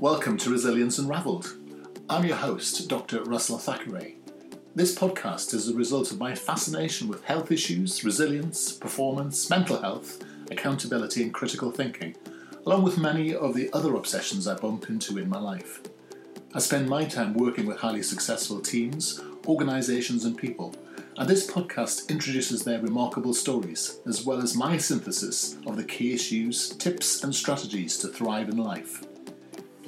Welcome to Resilience Unraveled. I'm your host, Dr. Russell Thackeray. This podcast is a result of my fascination with health issues, resilience, performance, mental health, accountability, and critical thinking, along with many of the other obsessions I bump into in my life. I spend my time working with highly successful teams, organisations, and people, and this podcast introduces their remarkable stories, as well as my synthesis of the key issues, tips, and strategies to thrive in life.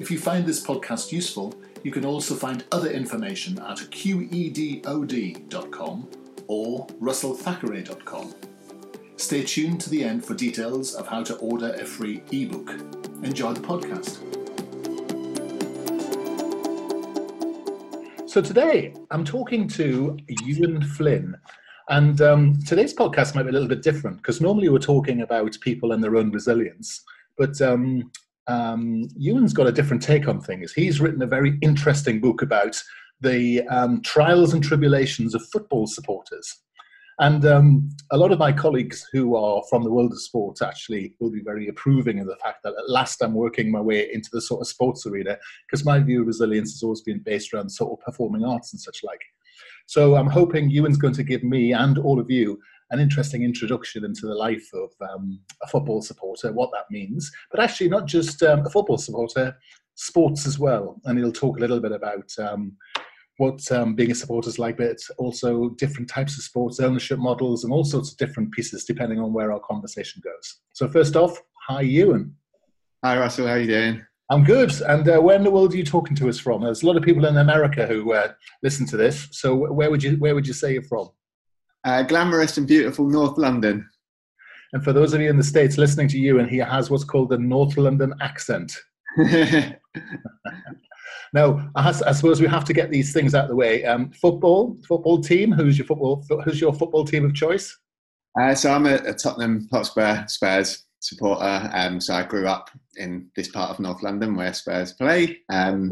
If you find this podcast useful, you can also find other information at qedod.com or russellthackeray.com. Stay tuned to the end for details of how to order a free ebook. Enjoy the podcast. So today I'm talking to Ewan Flynn. And um, today's podcast might be a little bit different because normally we're talking about people and their own resilience. But um, um, Ewan's got a different take on things. He's written a very interesting book about the um, trials and tribulations of football supporters. And um, a lot of my colleagues who are from the world of sports actually will be very approving of the fact that at last I'm working my way into the sort of sports arena because my view of resilience has always been based around sort of performing arts and such like. So I'm hoping Ewan's going to give me and all of you an interesting introduction into the life of um, a football supporter, what that means, but actually not just um, a football supporter, sports as well. And he'll talk a little bit about um, what um, being a supporter is like, but also different types of sports, ownership models, and all sorts of different pieces depending on where our conversation goes. So first off, hi Ewan. Hi Russell, how are you doing? I'm good. And uh, where in the world are you talking to us from? There's a lot of people in America who uh, listen to this. So where would you where would you say you're from? Uh, glamorous and beautiful North London. And for those of you in the States listening to you, and he has what's called the North London accent. now, I, I, suppose we have to get these things out of the way. Um, football, football team. Who's your football? Who's your football team of choice? Uh, so I'm a, a, Tottenham Hotspur Spurs supporter. Um, so I grew up in this part of North London where Spurs play. Um,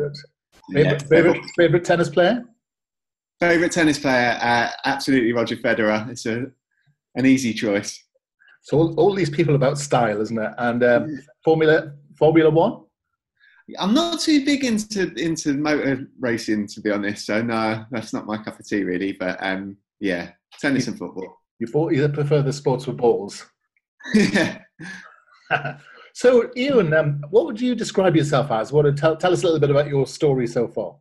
favorite, yeah. favorite, favorite tennis player? Favorite tennis player? Uh, absolutely Roger Federer. It's a an easy choice. So all, all these people about style, isn't it? And um, Formula Formula One. I'm not too big into into motor racing, to be honest. So no, that's not my cup of tea, really. But um, yeah, tennis and football. You you prefer the sports with balls. yeah. so, Ian, um, what would you describe yourself as? What tell, tell us a little bit about your story so far.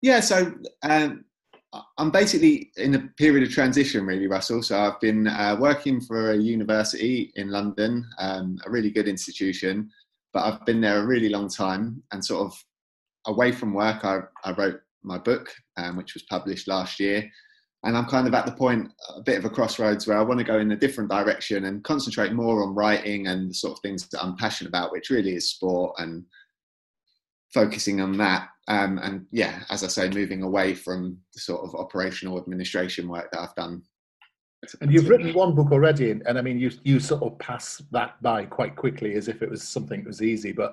Yeah, so um, I'm basically in a period of transition, really, Russell. So I've been uh, working for a university in London, um, a really good institution, but I've been there a really long time. And sort of away from work, I, I wrote my book, um, which was published last year. And I'm kind of at the point, a bit of a crossroads, where I want to go in a different direction and concentrate more on writing and the sort of things that I'm passionate about, which really is sport and focusing on that um, and yeah, as I say, moving away from the sort of operational administration work that I've done. And you've written one book already, and, and I mean, you you sort of pass that by quite quickly as if it was something that was easy. But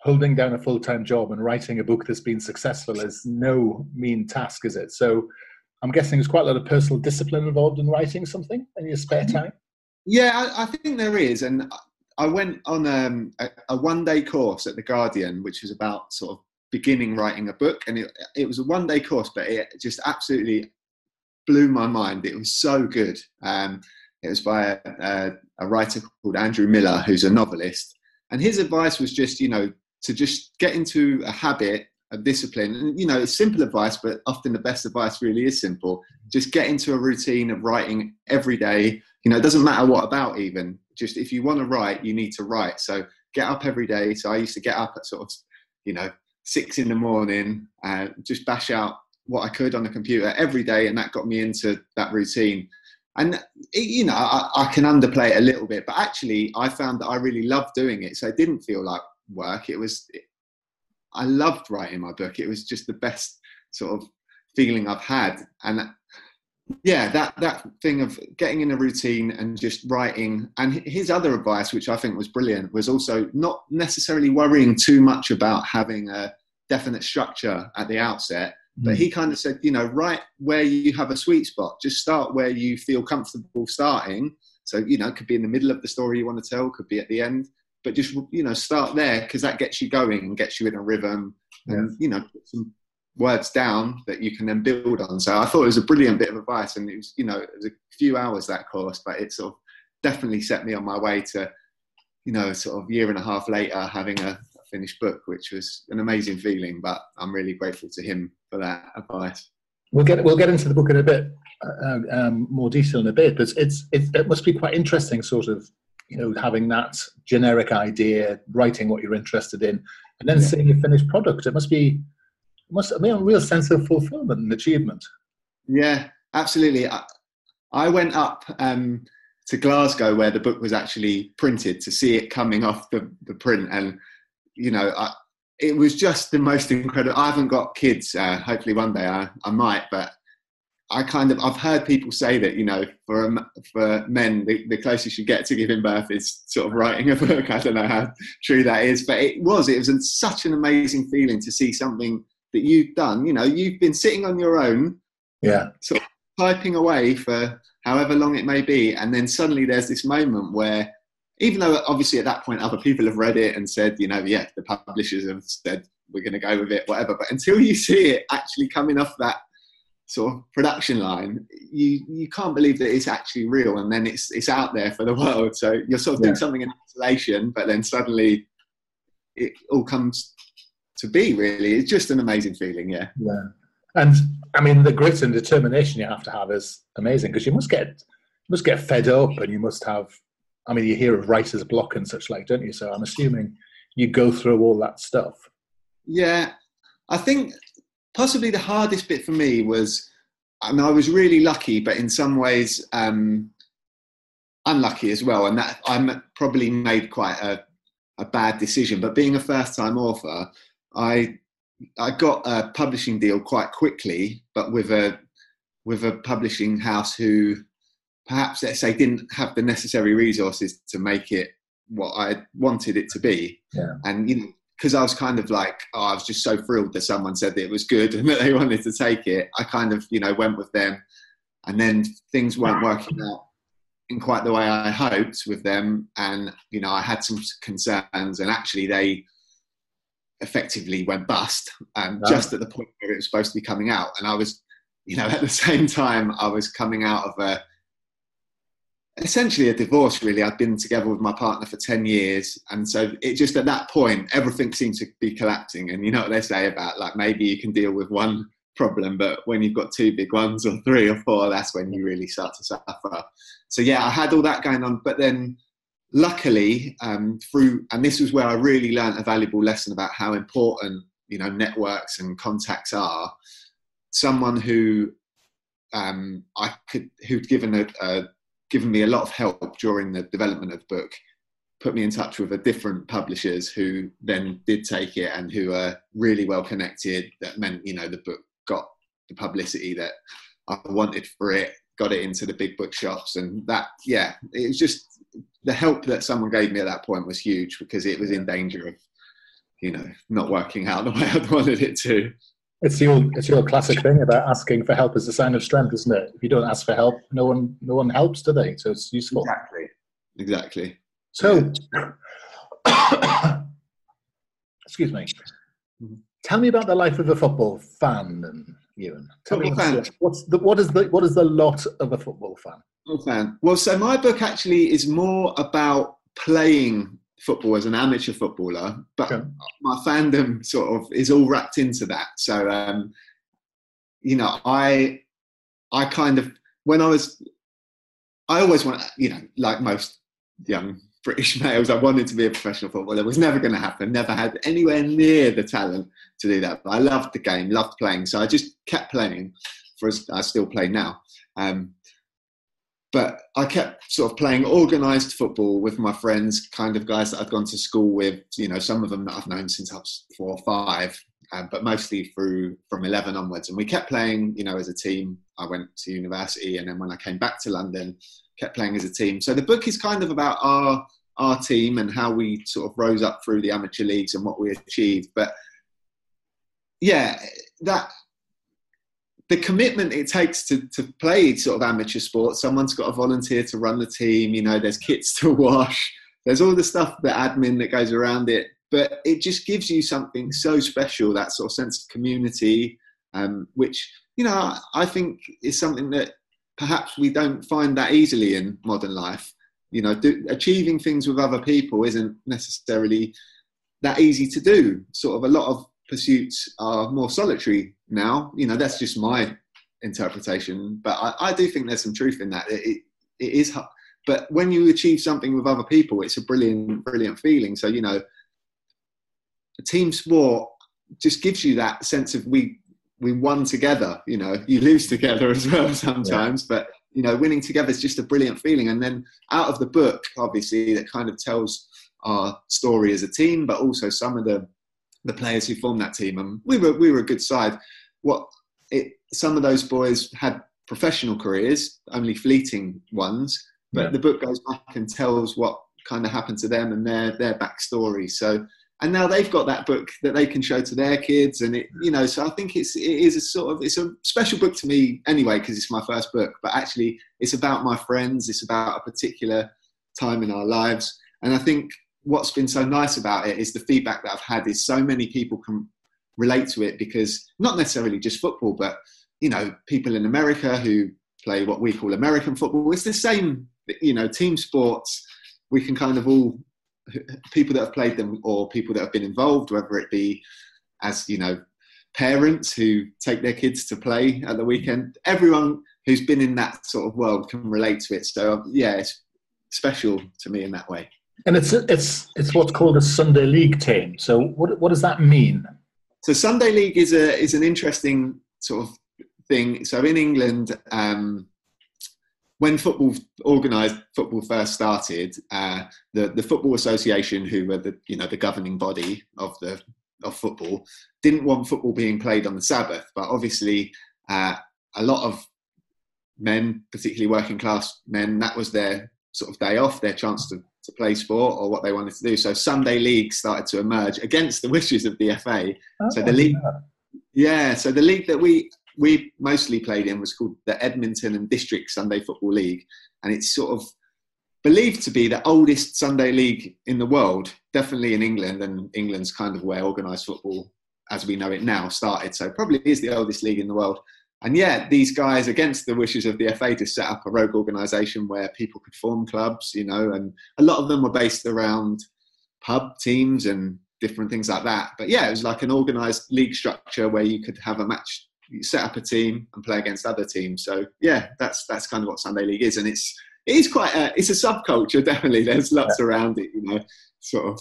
holding down a full time job and writing a book that's been successful is no mean task, is it? So I'm guessing there's quite a lot of personal discipline involved in writing something in your spare time. Yeah, I, I think there is, and I went on um, a, a one day course at the Guardian, which was about sort of beginning writing a book, and it, it was a one day course, but it just absolutely blew my mind. It was so good. Um, it was by a, a, a, writer called Andrew Miller, who's a novelist, and his advice was just, you know, to just get into a habit of discipline. And you know, it's simple advice, but often the best advice really is simple. Just get into a routine of writing every day. You know, it doesn't matter what about even. Just if you want to write, you need to write. So get up every day. So I used to get up at sort of, you know, six in the morning and just bash out what I could on the computer every day, and that got me into that routine. And it, you know, I, I, can underplay it a little bit, but actually, I found that I really loved doing it. So it didn't feel like work. It was, it, I loved writing my book. It was just the best sort of feeling I've had. And yeah, that that thing of getting in a routine and just writing. And his other advice, which I think was brilliant, was also not necessarily worrying too much about having a definite structure at the outset. Mm. But he kind of said, you know, write where you have a sweet spot. Just start where you feel comfortable starting. So you know, it could be in the middle of the story you want to tell, could be at the end. but just you know start there because that gets you going and gets you in a rhythm, and you know put some words down that you can then build on. So I thought it was a brilliant bit of advice, and it was you know it was a few hours that course, but it sort of definitely set me on my way to you know sort of year and a half later having a finished book, which was an amazing feeling. But I'm really grateful to him for that advice. We'll get we'll get into the book in a bit uh, um, more detail in a bit, but it's, it's it must be quite interesting, sort of you know having that generic idea, writing what you're interested in, and then yeah. seeing a finished product. It must be must be a real sense of fulfillment and achievement. Yeah, absolutely. I, I went up. Um, to Glasgow where the book was actually printed to see it coming off the, the print and you know, I, it was just the most incredible. I haven't got kids. Uh, hopefully, one day I, I might. But I kind of I've heard people say that you know, for for men, the, the closest you get to giving birth is sort of writing a book. I don't know how true that is, but it was. It was such an amazing feeling to see something that you've done. You know, you've been sitting on your own, yeah, sort of typing away for however long it may be, and then suddenly there's this moment where even though obviously at that point other people have read it and said, you know, yeah, the publishers have said we're going to go with it, whatever. But until you see it actually coming off that sort of production line, you you can't believe that it's actually real, and then it's it's out there for the world. So you're sort of doing something in isolation, but then suddenly it all comes to be. Really, it's just an amazing feeling. Yeah. Yeah. And I mean, the grit and determination you have to have is amazing because you must get you must get fed up, and you must have I mean, you hear of writer's block and such like, don't you? So I'm assuming you go through all that stuff. Yeah, I think possibly the hardest bit for me was, I mean, I was really lucky, but in some ways um, unlucky as well, and that i'm probably made quite a, a bad decision. But being a first-time author, I I got a publishing deal quite quickly, but with a with a publishing house who perhaps let's say didn't have the necessary resources to make it what I wanted it to be. Yeah. And you know, because I was kind of like, oh, I was just so thrilled that someone said that it was good and that they wanted to take it. I kind of, you know, went with them, and then things weren't working out in quite the way I hoped with them, and you know, I had some concerns, and actually they effectively went bust um, just at the point where it was supposed to be coming out, and I was, you know, at the same time I was coming out of a essentially a divorce really. I'd been together with my partner for 10 years. And so it just at that point everything seemed to be collapsing. And you know what they say about like maybe you can deal with one problem but when you've got two big ones or three or four that's when you really start to suffer. So yeah i had all that going on. But then luckily um, through and this was where i really learned a valuable lesson about how important you know networks and contacts are. Someone who um, i could who'd given a, a given me a lot of help during the development of the book put me in touch with a different publishers who then did take it and who are really well connected that meant you know the book got the publicity that i wanted for it got it into the big bookshops and that yeah it was just the help that someone gave me at that point was huge because it was in danger of you know not working out the way i'd wanted it to it's your it's the old classic thing about asking for help is a sign of strength, isn't it? If you don't ask for help, no one, no one helps, do they? So it's useful. Exactly. Exactly. So, excuse me. Mm-hmm. Tell me about the life of a football fan, Ewan. Tell football me fan. What's the what is the what is the lot of a football fan? Football fan. Well, so my book actually is more about playing football as an amateur footballer, but my fandom sort of is all wrapped into that. So, um, you know, I, I kind of when I was, I always want, you know, like most young British males, I wanted to be a professional footballer. It was never going to happen. Never had anywhere near the talent to do that. But I loved the game, loved playing, so I just kept playing. For as I still play now. Um, but I kept sort of playing organised football with my friends, kind of guys that I'd gone to school with. You know, some of them that I've known since I was four or five, um, but mostly through from eleven onwards. And we kept playing, you know, as a team. I went to university, and then when I came back to London, kept playing as a team. So the book is kind of about our our team and how we sort of rose up through the amateur leagues and what we achieved. But yeah, that the commitment it takes to, to play sort of amateur sports. Someone's got to volunteer to run the team. You know, there's kits to wash. there's all the stuff, the admin that goes around it, but it just gives you something so special, that sort of sense of community, um, which, you know, I think is something that perhaps we don't find that easily in modern life. You know, do, achieving things with other people isn't necessarily that easy to do. Sort of a lot of pursuits are more solitary now. You know, that's just my interpretation, but I, I do think there's some truth in that. It, it, it is, but when you achieve something with other people, it's a brilliant, brilliant feeling. So you know, team sport just gives you that sense of we we won together. You know, you lose together as well sometimes, yeah. but you know, winning together is just a brilliant feeling. And then out of the book, obviously, that kind of tells our story as a team, but also some of the the players who formed that team. And we were we were a good side. What it, some of those boys had professional careers, only fleeting ones, but yeah. the book goes back and tells what kind of happened to them and their their backstory. So and now they've got that book that they can show to their kids and it you know so i think it's it is a sort of it's a special book to me anyway because it's my first book but actually it's about my friends it's about a particular time in our lives and i think what's been so nice about it is the feedback that i've had is so many people can relate to it because not necessarily just football, but you know, people in America who play what we call American football. It's the same, you know, team sports. We can kind of all people that have played them or people that have been involved, whether it be as you know parents who take their kids to play at the weekend. Everyone who's been in that sort of world can relate to it. So yeah, it's special to me in that way. And it's it's it's what's called a Sunday League team. So what what does that mean? So Sunday League is a is an interesting sort of thing. So in England, um, when football organised football first started, uh, the the football association, who were the you know the governing body of the of football, didn't want football being played on the Sabbath. But obviously, uh, a lot of men, particularly working class men, that was their sort of day off, their chance to to play sport or what they wanted to do. So Sunday league started to emerge against the wishes of the FA. Oh, so the league, yeah. So the league that we we mostly played in was called the Edmonton and District Sunday Football League, and it's sort of believed to be the oldest Sunday league in the world, definitely in England, and England's kind of where organised football, as we know it now, started. So probably is the oldest league in the world. And yet, these guys, against the wishes of the FA, to set up a rogue organisation where people could form clubs, you know, and a lot of them were based around pub teams and different things like that. But yeah, it was like an organised league structure where you could have a match, set up a team and play against other teams. So yeah, that's that's kind of what Sunday League is, and it's it is quite a, it's a subculture definitely. There's lots yeah. around it, you know, sort of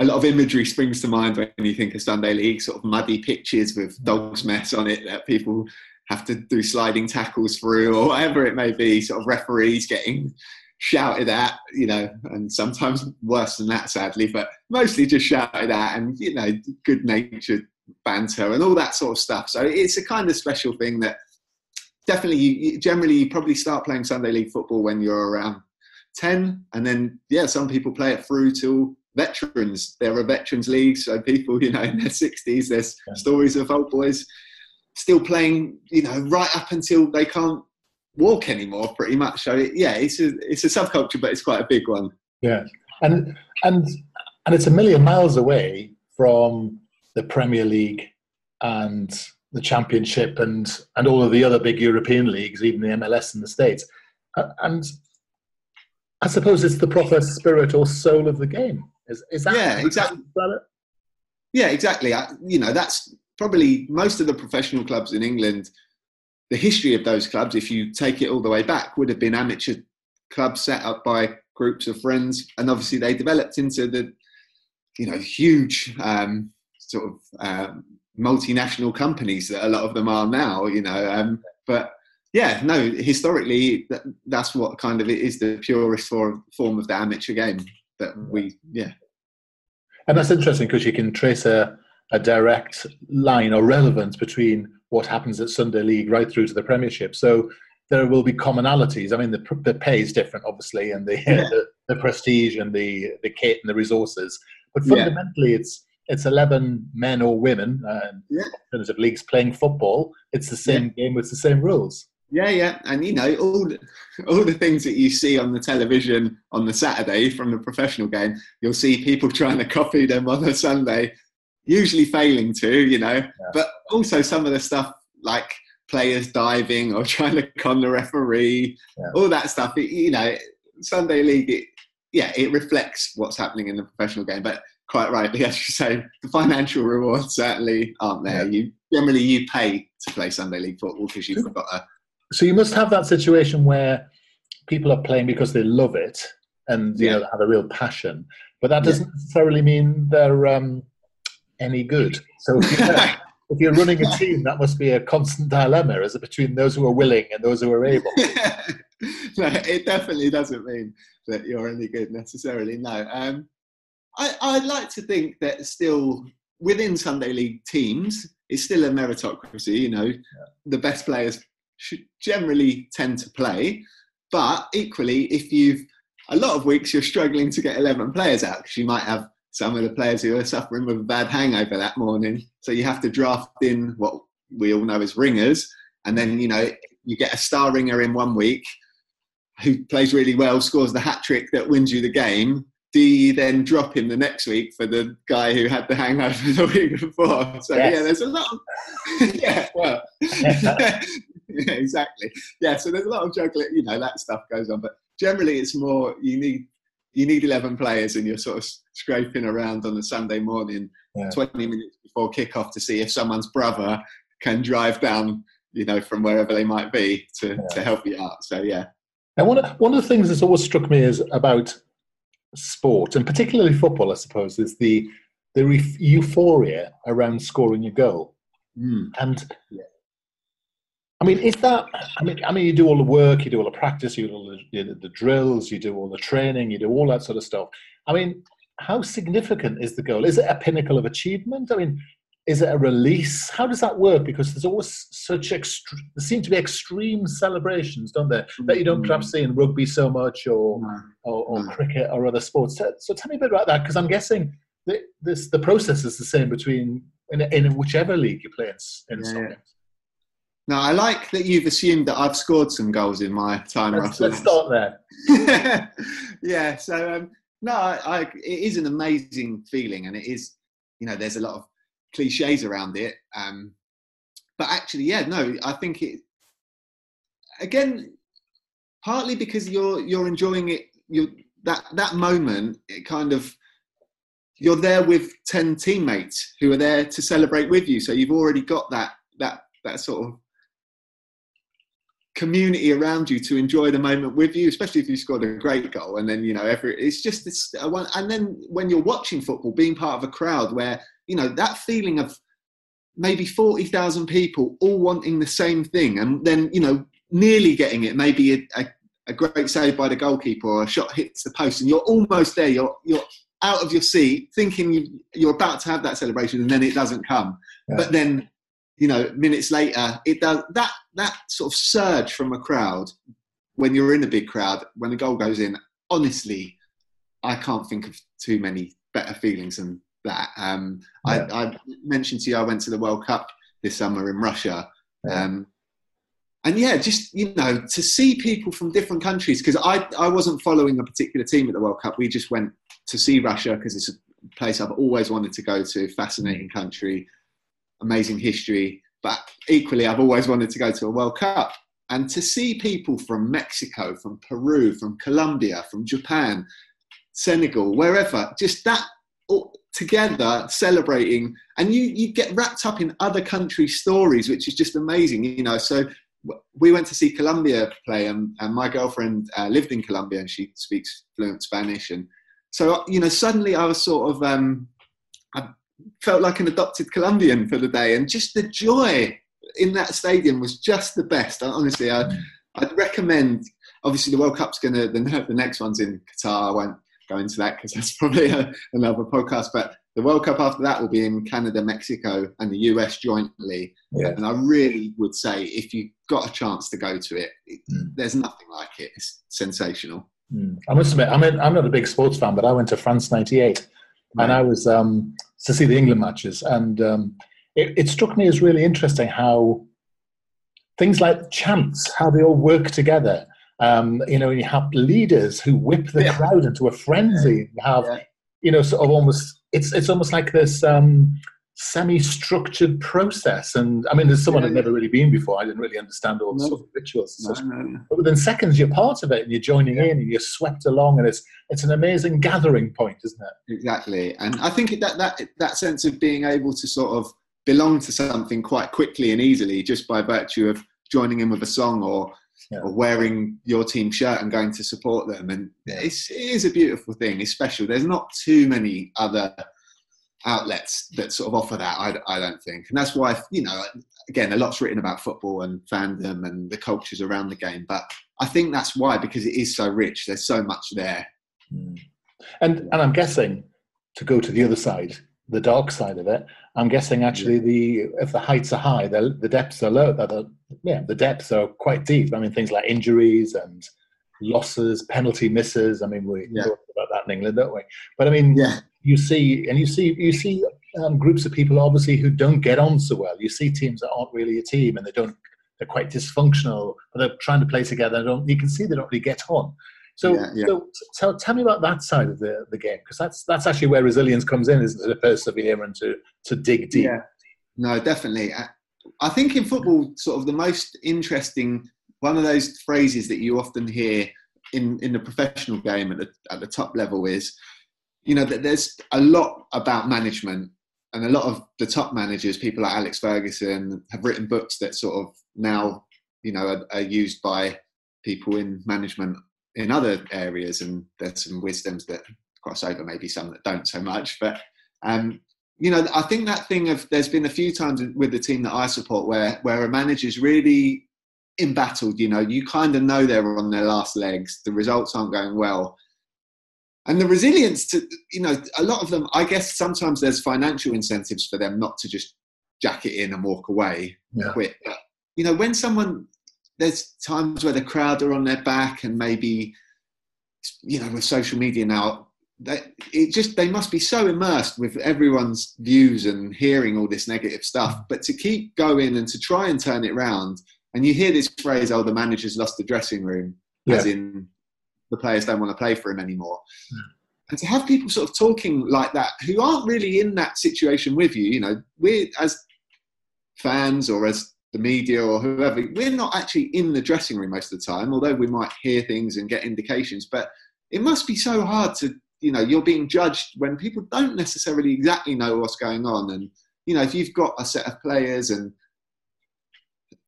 a lot of imagery springs to mind when you think of Sunday League, sort of muddy pitches with mm. dog's mess on it that people have to do sliding tackles through or whatever it may be, sort of referees getting shouted at, you know, and sometimes worse than that, sadly, but mostly just shouted at and, you know, good natured banter and all that sort of stuff. So it's a kind of special thing that definitely, you, generally, you probably start playing Sunday League football when you're around 10, and then, yeah, some people play it through till veterans. There are veterans leagues, so people, you know, in their 60s, there's yeah. stories of old boys still playing, you know, right up until they can't walk anymore, pretty much. So yeah, it's a it's a subculture, but it's quite a big one. Yeah, and and and it's a million miles away from the Premier League and the Championship and and all of the other big European leagues, even the MLS in the States. And I suppose it's the proper spirit or soul of the game. Is, is that yeah, exactly. Yeah, exactly. I, you know, that's probably most of the professional clubs in England. The history of those clubs, if you take it all the way back, would have been amateur clubs set up by groups of friends, and obviously they developed into the, you know, huge um, sort of um, multinational companies that a lot of them are now. You know, um, but yeah, no, historically that, that's what kind of it is the purest form, form of the amateur game that we yeah and that's interesting because you can trace a, a direct line or relevance between what happens at sunday league right through to the premiership so there will be commonalities i mean the, the pay is different obviously and the, yeah. the, the prestige and the the kit and the resources but fundamentally yeah. it's it's 11 men or women uh, yeah. in terms of leagues playing football it's the same game with the same rules Yeah, yeah, and you know all the, all the things that you see on the television on the Saturday from the professional game, you'll see people trying to copy them on the Sunday, usually failing to, you know. Yeah. But also some of the stuff like players diving or trying to con the referee, yeah. all that stuff. It, you know, Sunday league, it, yeah, it reflects what's happening in the professional game. But quite rightly, as you say, the financial rewards certainly aren't there. Yeah. You generally you pay to play Sunday league football because you've got a so you must have that situation where people are playing because they love it and you yeah. know have a real passion, but that doesn't yeah. necessarily mean they're um, any good. So if you're, if you're, running a team, that must be a constant dilemma, is it between those who are willing and those who are able? no, it definitely doesn't mean that you're any good necessarily. No, um, I, I'd like to think that still within Sunday League teams, it's still a meritocracy. You know, yeah. the best players should generally tend to play. But equally, if you've a lot of weeks you're struggling to get 11 players out because you might have some of the players who are suffering with a bad hangover that morning. So you have to draft in what we all know as ringers. And then, you know, you get a star ringer in one week who plays really well, scores the hat trick that wins you the game. Do you then drop him the next week for the guy who had the hangover the week before? So yes. yeah, there's a lot. Of, yeah, well, yeah, exactly. Yeah, so there's a lot of juggling. You know, that stuff goes on, but generally, it's more you need you need 11 players, and you're sort of scraping around on a Sunday morning, yeah. 20 minutes before kickoff, to see if someone's brother can drive down, you know, from wherever they might be to yeah. to help you out. So yeah. And one of, one of the things that's always struck me is about sport, and particularly football, I suppose, is the the euphoria around scoring a goal. Mm. And yeah. I mean, is that? I mean, I mean, you do all the work, you do all the practice, you do all the, you the drills, you do all the training, you do all that sort of stuff. I mean, how significant is the goal? Is it a pinnacle of achievement? I mean, is it a release? How does that work? Because there's always such extreme. There seem to be extreme celebrations, don't there? That you don't perhaps see in rugby so much, or no. or, or no. cricket or other sports. So, so, tell me a bit about that, because I'm guessing that this the process is the same between in, in whichever league you play in, in yeah. Now, I like that you've assumed that I've scored some goals in my time, let's, Let's start there. yeah, so um, no, I, I, it is an amazing feeling, and it is, you know, there's a lot of cliches around it. Um, but actually, yeah, no, I think it. Again, partly because you're you're enjoying it. You that that moment, it kind of you're there with ten teammates who are there to celebrate with you. So you've already got that that that sort of community around you to enjoy the moment with you, especially if you scored a great goal. And then, you know, every, it's just this one. And then when you're watching football, being part of a crowd where, you know, that feeling of maybe 40,000 people all wanting the same thing and then, you know, nearly getting it, maybe a, a, a great save by the goalkeeper or a shot hits the post and you're almost there. You're, you're out of your seat thinking you, are about to have that celebration and then it doesn't come. Yeah. But then you know, minutes later, it does that that sort of surge from a crowd when you're in a big crowd when the goal goes in. Honestly, I can't think of too many better feelings than that. Um, yeah. I, I, mentioned to you I went to the World Cup this summer in Russia. Um, and yeah, just you know, to see people from different countries because I I wasn't following a particular team at the World Cup. We just went to see Russia because it's a place I've always wanted to go to. Fascinating country amazing history. But equally, I've always wanted to go to a World Cup. And to see people from Mexico, from Peru, from Colombia, from Japan, Senegal, wherever, just that together celebrating, and you you get wrapped up in other countries' stories, which is just amazing, you know. So we went to see Colombia play, and, and my girlfriend uh, lived in Colombia, and she speaks fluent Spanish, and so you know, suddenly I was sort of um, I felt like an adopted Colombian for the day, and just the joy in that stadium was just the best. Honestly, I. I'd recommend. Obviously, the World Cup's going to the, the next one's in Qatar. I won't go into that because that's probably a, another podcast. But the World Cup after that will be in Canada, Mexico, and the US jointly. Yeah. And I really would say if you got a chance to go to it, it mm. there's nothing like it. It's sensational. Mm. I must admit, I mean, I'm not a big sports fan, but I went to France '98, right. and I was um, to see the England matches, and um, it, it, struck me as really interesting how things like chants, how they all work together. Um, you know, you have leaders who whip the yeah. crowd into a frenzy. You have, yeah. you know, sort of almost it's it's almost like this um, semi-structured process. And I mean, there's someone yeah, I'd never really been before. I didn't really understand all the no. sort of rituals. No, no, but within seconds, you're part of it, and you're joining in, and you're swept along, and it's it's an amazing gathering point, isn't it? Exactly. And I think that that that sense of being able to sort of belong to something quite quickly and easily, just by virtue of joining in with a song or yeah. or wearing your team shirt and going to support them. And it's, it is a beautiful thing. It's special. There's not too many other outlets that sort of offer that. I, I don't think, and that's why you know, again, a lot's written about football and fandom and the cultures around the game. But I think that's why because it is so rich. There's so much there. Mm. And and I'm guessing to go to the other side, the dark side of it. I'm guessing actually the if the heights are high, the the depths are low. The, yeah, the depths are quite deep. I mean, things like injuries and losses, penalty misses. I mean, we yeah. talk about that in England, don't we? But I mean, yeah. you see, and you see, you see um, groups of people obviously who don't get on so well. You see teams that aren't really a team and they don't. They're quite dysfunctional, but they're trying to play together. Don't, you can see they don't really get on. So, yeah, yeah. so tell, tell me about that side of the, the game because that's that's actually where resilience comes in, isn't it? To persevere and to to dig deep. Yeah. No, definitely. I think in football, sort of the most interesting one of those phrases that you often hear in, in the professional game at the, at the top level is, you know, that there's a lot about management and a lot of the top managers, people like Alex Ferguson, have written books that sort of now, you know, are, are used by people in management in other areas. And there's some wisdoms that cross over, maybe some that don't so much. But um, you know, I think that thing of there's been a few times with the team that I support where where a manager's really embattled. You know, you kind of know they're on their last legs. The results aren't going well, and the resilience to you know a lot of them. I guess sometimes there's financial incentives for them not to just jack it in and walk away, yeah. quit. But, you know, when someone there's times where the crowd are on their back and maybe you know with social media now they, it just they must be so immersed with everyone's views and hearing all this negative stuff but to keep going and to try and turn it around and you hear this phrase oh the manager's lost the dressing room yeah. as in the players don't want to play for him anymore yeah. and to have people sort of talking like that who aren't really in that situation with you you know we're as fans or as the media or whoever we're not actually in the dressing room most of the time although we might hear things and get indications but it must be so hard to you know you're being judged when people don't necessarily exactly know what's going on. And you know if you've got a set of players and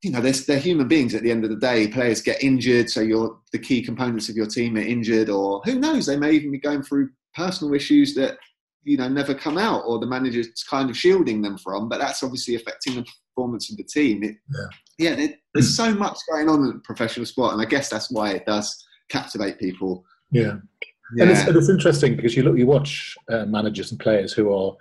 you know they're, they're human beings at the end of the day. Players get injured so you're the key components of your team are injured or who knows they may even be going through personal issues that you know never come out or the manager's kind of shielding them from but that's obviously affecting the performance of the team it, yeah, yeah there's so much going on in professional sport and i guess that's why it does captivate people yeah yeah. And, it's, and, it's, interesting because you look, you watch uh, managers and players who are,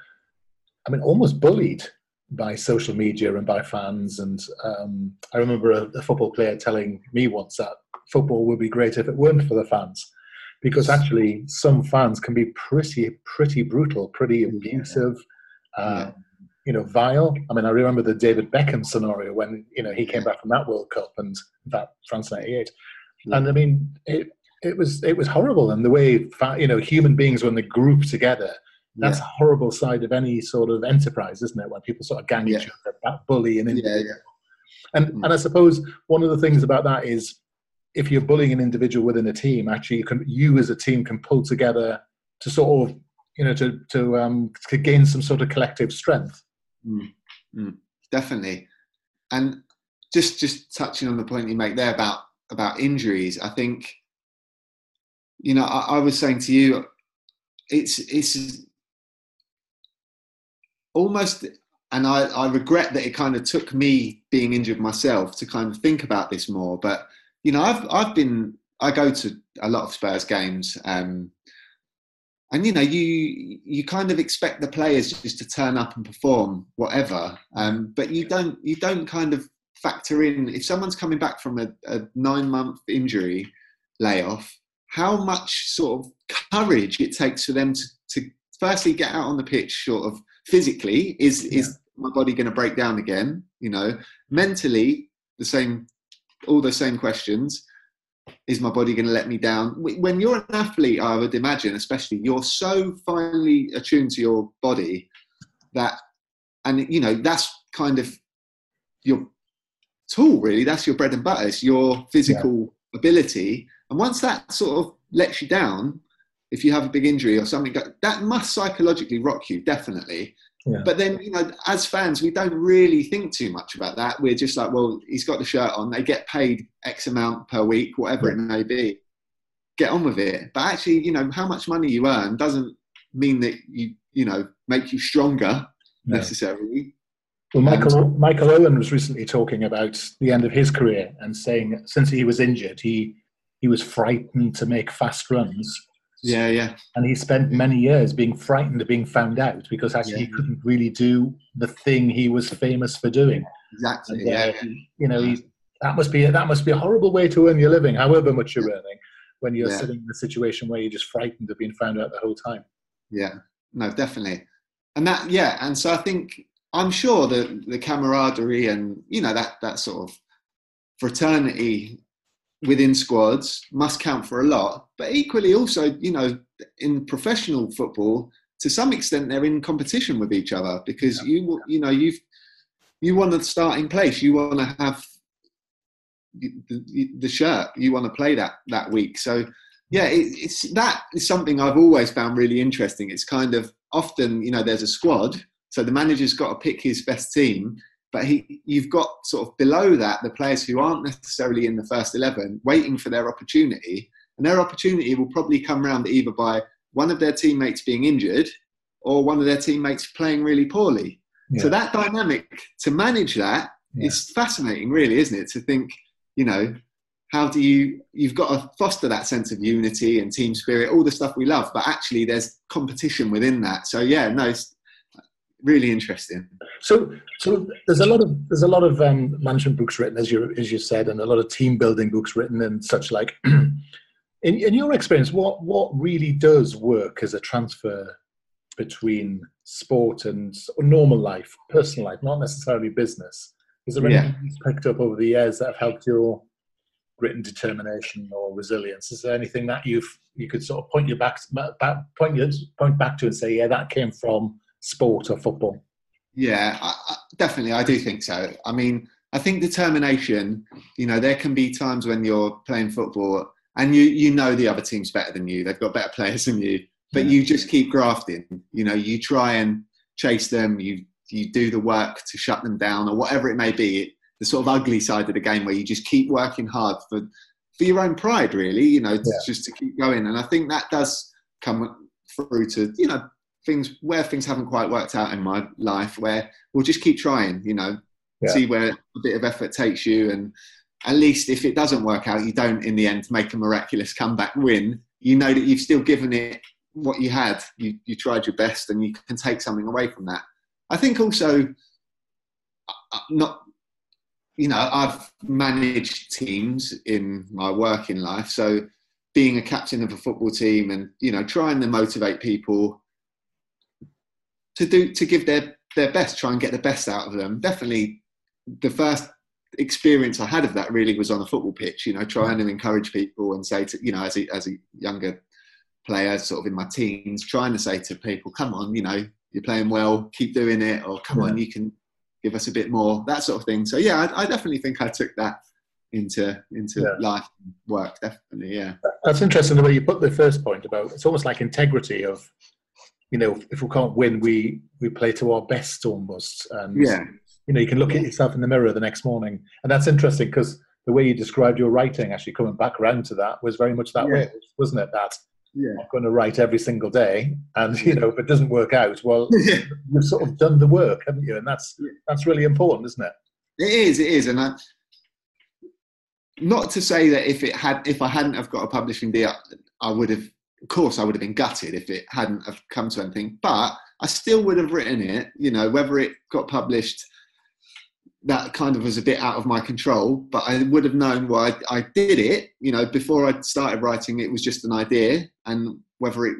I mean, almost bullied by social media and by fans. And um, I remember a, a, football player telling me once that football would be great if it weren't for the fans, because actually some fans can be pretty, pretty brutal, pretty abusive. Yeah. Um, you know, vile. I mean, I remember the David Beckham scenario when you know he came back from that World Cup and that France '98, and I mean, it, it was it was horrible and the way you know human beings when they group together that's yeah. a horrible side of any sort of enterprise isn't it when people sort of gang yeah. each other bully and yeah. and mm. and i suppose one of the things about that is if you're bullying an individual within a team actually you can you as a team can pull together to sort of you know to to um to gain some sort of collective strength mm. Mm. definitely and just just touching on the point you make there about about injuries i think you know, I, I was saying to you, it's it's almost and I, I, regret that it kind of took me being injured myself to kind of think about this more. But you know, I've I've been I go to a lot of Spurs games, um, and you know, you you kind of expect the players just to turn up and perform whatever, um, but you don't you don't kind of factor in if someone's coming back from a, a nine month injury layoff how much sort of courage it takes for them to, to firstly get out on the pitch sort of physically is yeah. is my body going to break down again you know mentally the same, all the same questions. Is my body going to let me down? When you're an athlete, I would imagine, especially, you're so finely attuned to your body that, and you know, that's kind of your tool, really. That's your bread and butter. It's your physical yeah. ability. And once that sort of lets you down, if you have a big injury or something, that must psychologically rock you, definitely. Yeah. But then, you know, as fans, we don't really think too much about that. We're just like, well, he's got the shirt on. They get paid X amount per week, whatever it may be. Get on with it. But actually, you know, how much money you earn doesn't mean that you, you know, make you stronger yeah. necessarily. Well, Michael Michael Owen was recently talking about the end of his career and saying since he was injured, he he was frightened to make fast runs yeah, yeah. And he spent many years being frightened of being found out because actually yeah. he couldn't really do the thing he was famous for doing. Exactly. And, uh, yeah. You know, he, that must be that must be a horrible way to earn your living, however much you're earning, when you're yeah. sitting in a situation where you're just frightened of being found out the whole time. Yeah. No, definitely. And that, yeah. And so I think I'm sure that the camaraderie and you know that that sort of fraternity within squads must count for a lot. But equally, also, you know, in professional football, to some extent, they're in competition with each other because yeah. you, you know, you've you want the starting place, you want to have the, the shirt, you want to play that that week. So, yeah, it, it's that is something I've always found really interesting. It's kind of often, you know, there's a squad, so the manager's got to pick his best team, but he, you've got sort of below that the players who aren't necessarily in the first 11 waiting for their opportunity. And their opportunity will probably come around either by one of their teammates being injured or one of their teammates playing really poorly. Yeah. So that dynamic, to manage that, yeah. is fascinating, really, isn't it? To think, you know, how do you, you've got to foster that sense of unity and team spirit, all the stuff we love, but actually there's competition within that. So, yeah, no, it's, really interesting. So, so there's a lot of there's a lot of um, management books written, as you as you said, and a lot of team building books written and such like. in, in your experience, what what really does work as a transfer between sport and normal life, personal life, not necessarily business? Is there anything yeah. you've picked up over the years that have helped your written determination or resilience? Is there anything that you've you could sort of point you back, back point you point back to and say, yeah, that came from sport or football? Yeah, I, I, definitely. I do think so. I mean, I think determination. You know, there can be times when you're playing football and you you know the other team's better than you. They've got better players than you, but yeah. you just keep grafting. You know, you try and chase them. You you do the work to shut them down or whatever it may be. The sort of ugly side of the game where you just keep working hard for for your own pride, really. You know, yeah. just to keep going. And I think that does come through to you know things where things haven't quite worked out in my life where we'll just keep trying you know yeah. see where a bit of effort takes you. And at least if it doesn't work out you don't in the end make a miraculous comeback win. You know that you've still given it what you had. You, you tried your best and you can take something away from that. I think also uh, uh, not you know i've managed teams in my working life. So being a captain of a football team and you know trying to motivate people to do to give their their best, try and get the best out of them. Definitely, the first experience I had of that really was on a football pitch. You know, trying to encourage people and say to you know as a as a younger player, sort of in my teens, trying to say to people, "Come on, you know, you're playing well, keep doing it," or "Come yeah. on, you can give us a bit more," that sort of thing. So yeah, I, I definitely think I took that into into yeah. life work. Definitely, yeah. That's interesting the way you put the first point about it's almost like integrity of you know, if we can't win, we we play to our best almost. And yeah, you know, you can look at yourself in the mirror the next morning, and that's interesting because the way you described your writing, actually coming back around to that, was very much that yeah. way, wasn't it? That yeah. I'm going to write every single day, and you know, if it doesn't work out, well, yeah. you've sort of done the work, haven't you? And that's that's really important, isn't it? It is. It is, and I, not to say that if it had, if I hadn't have got a publishing deal, I would have of course, I would have been gutted if it hadn't have come to anything, but I still would have written it. You know, whether it got published, that kind of was a bit out of my control. But I would have known why I, I did it. You know, before I started writing, it was just an idea, and whether it,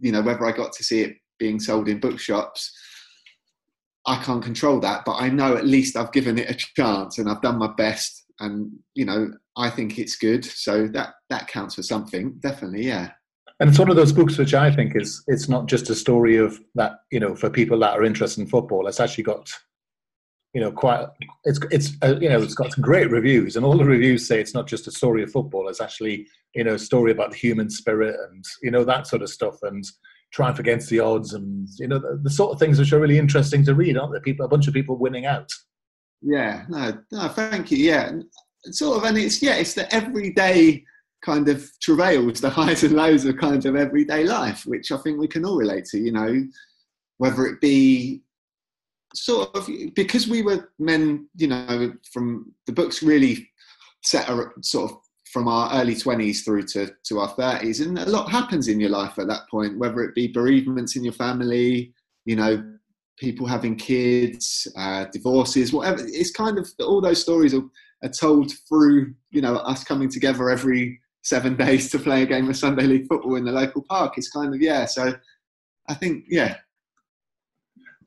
you know, whether I got to see it being sold in bookshops, I can't control that, but I know at least I've given it a chance and I've done my best, and you know I think it's good. So that that counts for something, definitely. Yeah. And it's one of those books which I think is it's not just a story of that you know for people that are interested in football. It's actually got you know quite it's it's uh, you know it's got great reviews and all the reviews say it's not just a story of football. It's actually you know a story about the human spirit and you know that sort of stuff and triumph against the odds and you know the, the, sort of things which are really interesting to read, aren't there? People, a bunch of people winning out. Yeah, no, no, thank you. Yeah, sort of, and it's yeah, it's the everyday kind of travails, the highs and lows of kind of everyday life, which I think we can all relate to. You know, whether it be sort of because we were men, you know, from the books really set a sort of from our early 20s through to, to our 30s and a lot happens in your life at that point whether it be bereavements in your family you know people having kids uh, divorces whatever it's kind of all those stories are, are told through you know us coming together every seven days to play a game of sunday league football in the local park it's kind of yeah so i think yeah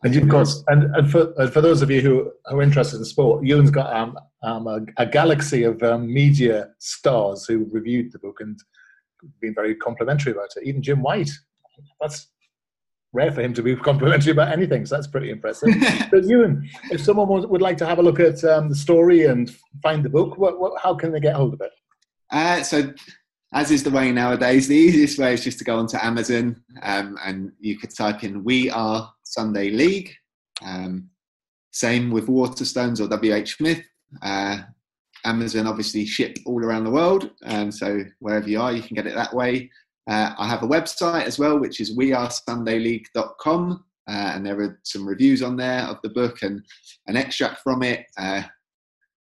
and you've got, and, and for, for those of you who are interested in sport, Ewan's got um, um, a, a, galaxy of um, media stars who reviewed the book and been very complimentary about it. Even Jim White. That's rare for him to be complimentary about anything, so that's pretty impressive. but Ewan, if someone would like to have a look at um, the story and find the book, what, what, how can they get hold of it? Uh, so as is the way nowadays, the easiest way is just to go onto Amazon um, and you could type in "We Are Sunday League." Um, same with Waterstones or WH Smith. Uh, Amazon obviously ship all around the world, and so wherever you are, you can get it that way. Uh, I have a website as well, which is wearesundayleague.com, uh, and there are some reviews on there of the book and an extract from it. Uh,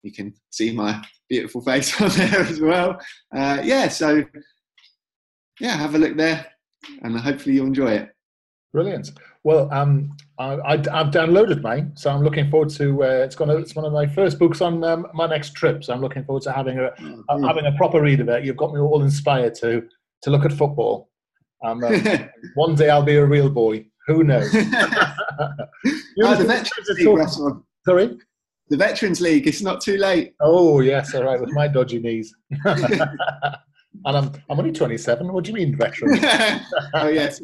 you can see my beautiful face on there as well. Uh, yeah, so yeah, have a look there, and hopefully you'll enjoy it. Brilliant. Well, um, I, have downloaded mine, so I'm looking forward to. Uh, it's gonna. It's one of my first books on um, my next trip, so I'm looking forward to having a oh, having a proper read of it. You've got me all inspired to to look at football. Um, uh, one day I'll be a real boy. Who knows? oh, the Veterans League, Sorry the Veterans League. It's not too late. Oh yes, all right. With my dodgy knees, and I'm I'm only 27. What do you mean, veteran? oh yes.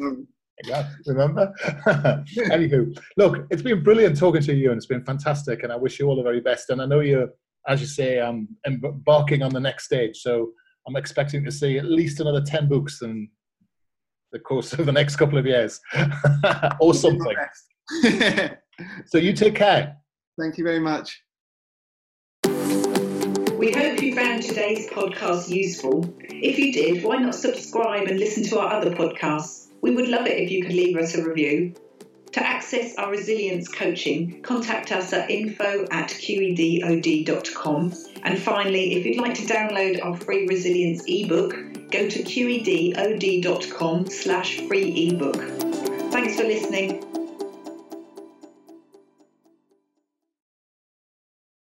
Yeah, remember? Anywho, look, it's been brilliant talking to you, and it's been fantastic. And I wish you all the very best. And I know you're, as you say, um, embarking on the next stage. So I'm expecting to see at least another 10 books in the course of the next couple of years, or something. so you take care. Thank you very much. We hope you found today's podcast useful. If you did, why not subscribe and listen to our other podcasts? We would love it if you could leave us a review. To access our resilience coaching, contact us at info at qedod.com. And finally, if you'd like to download our free resilience ebook, go to qedod.com slash free ebook. Thanks for listening.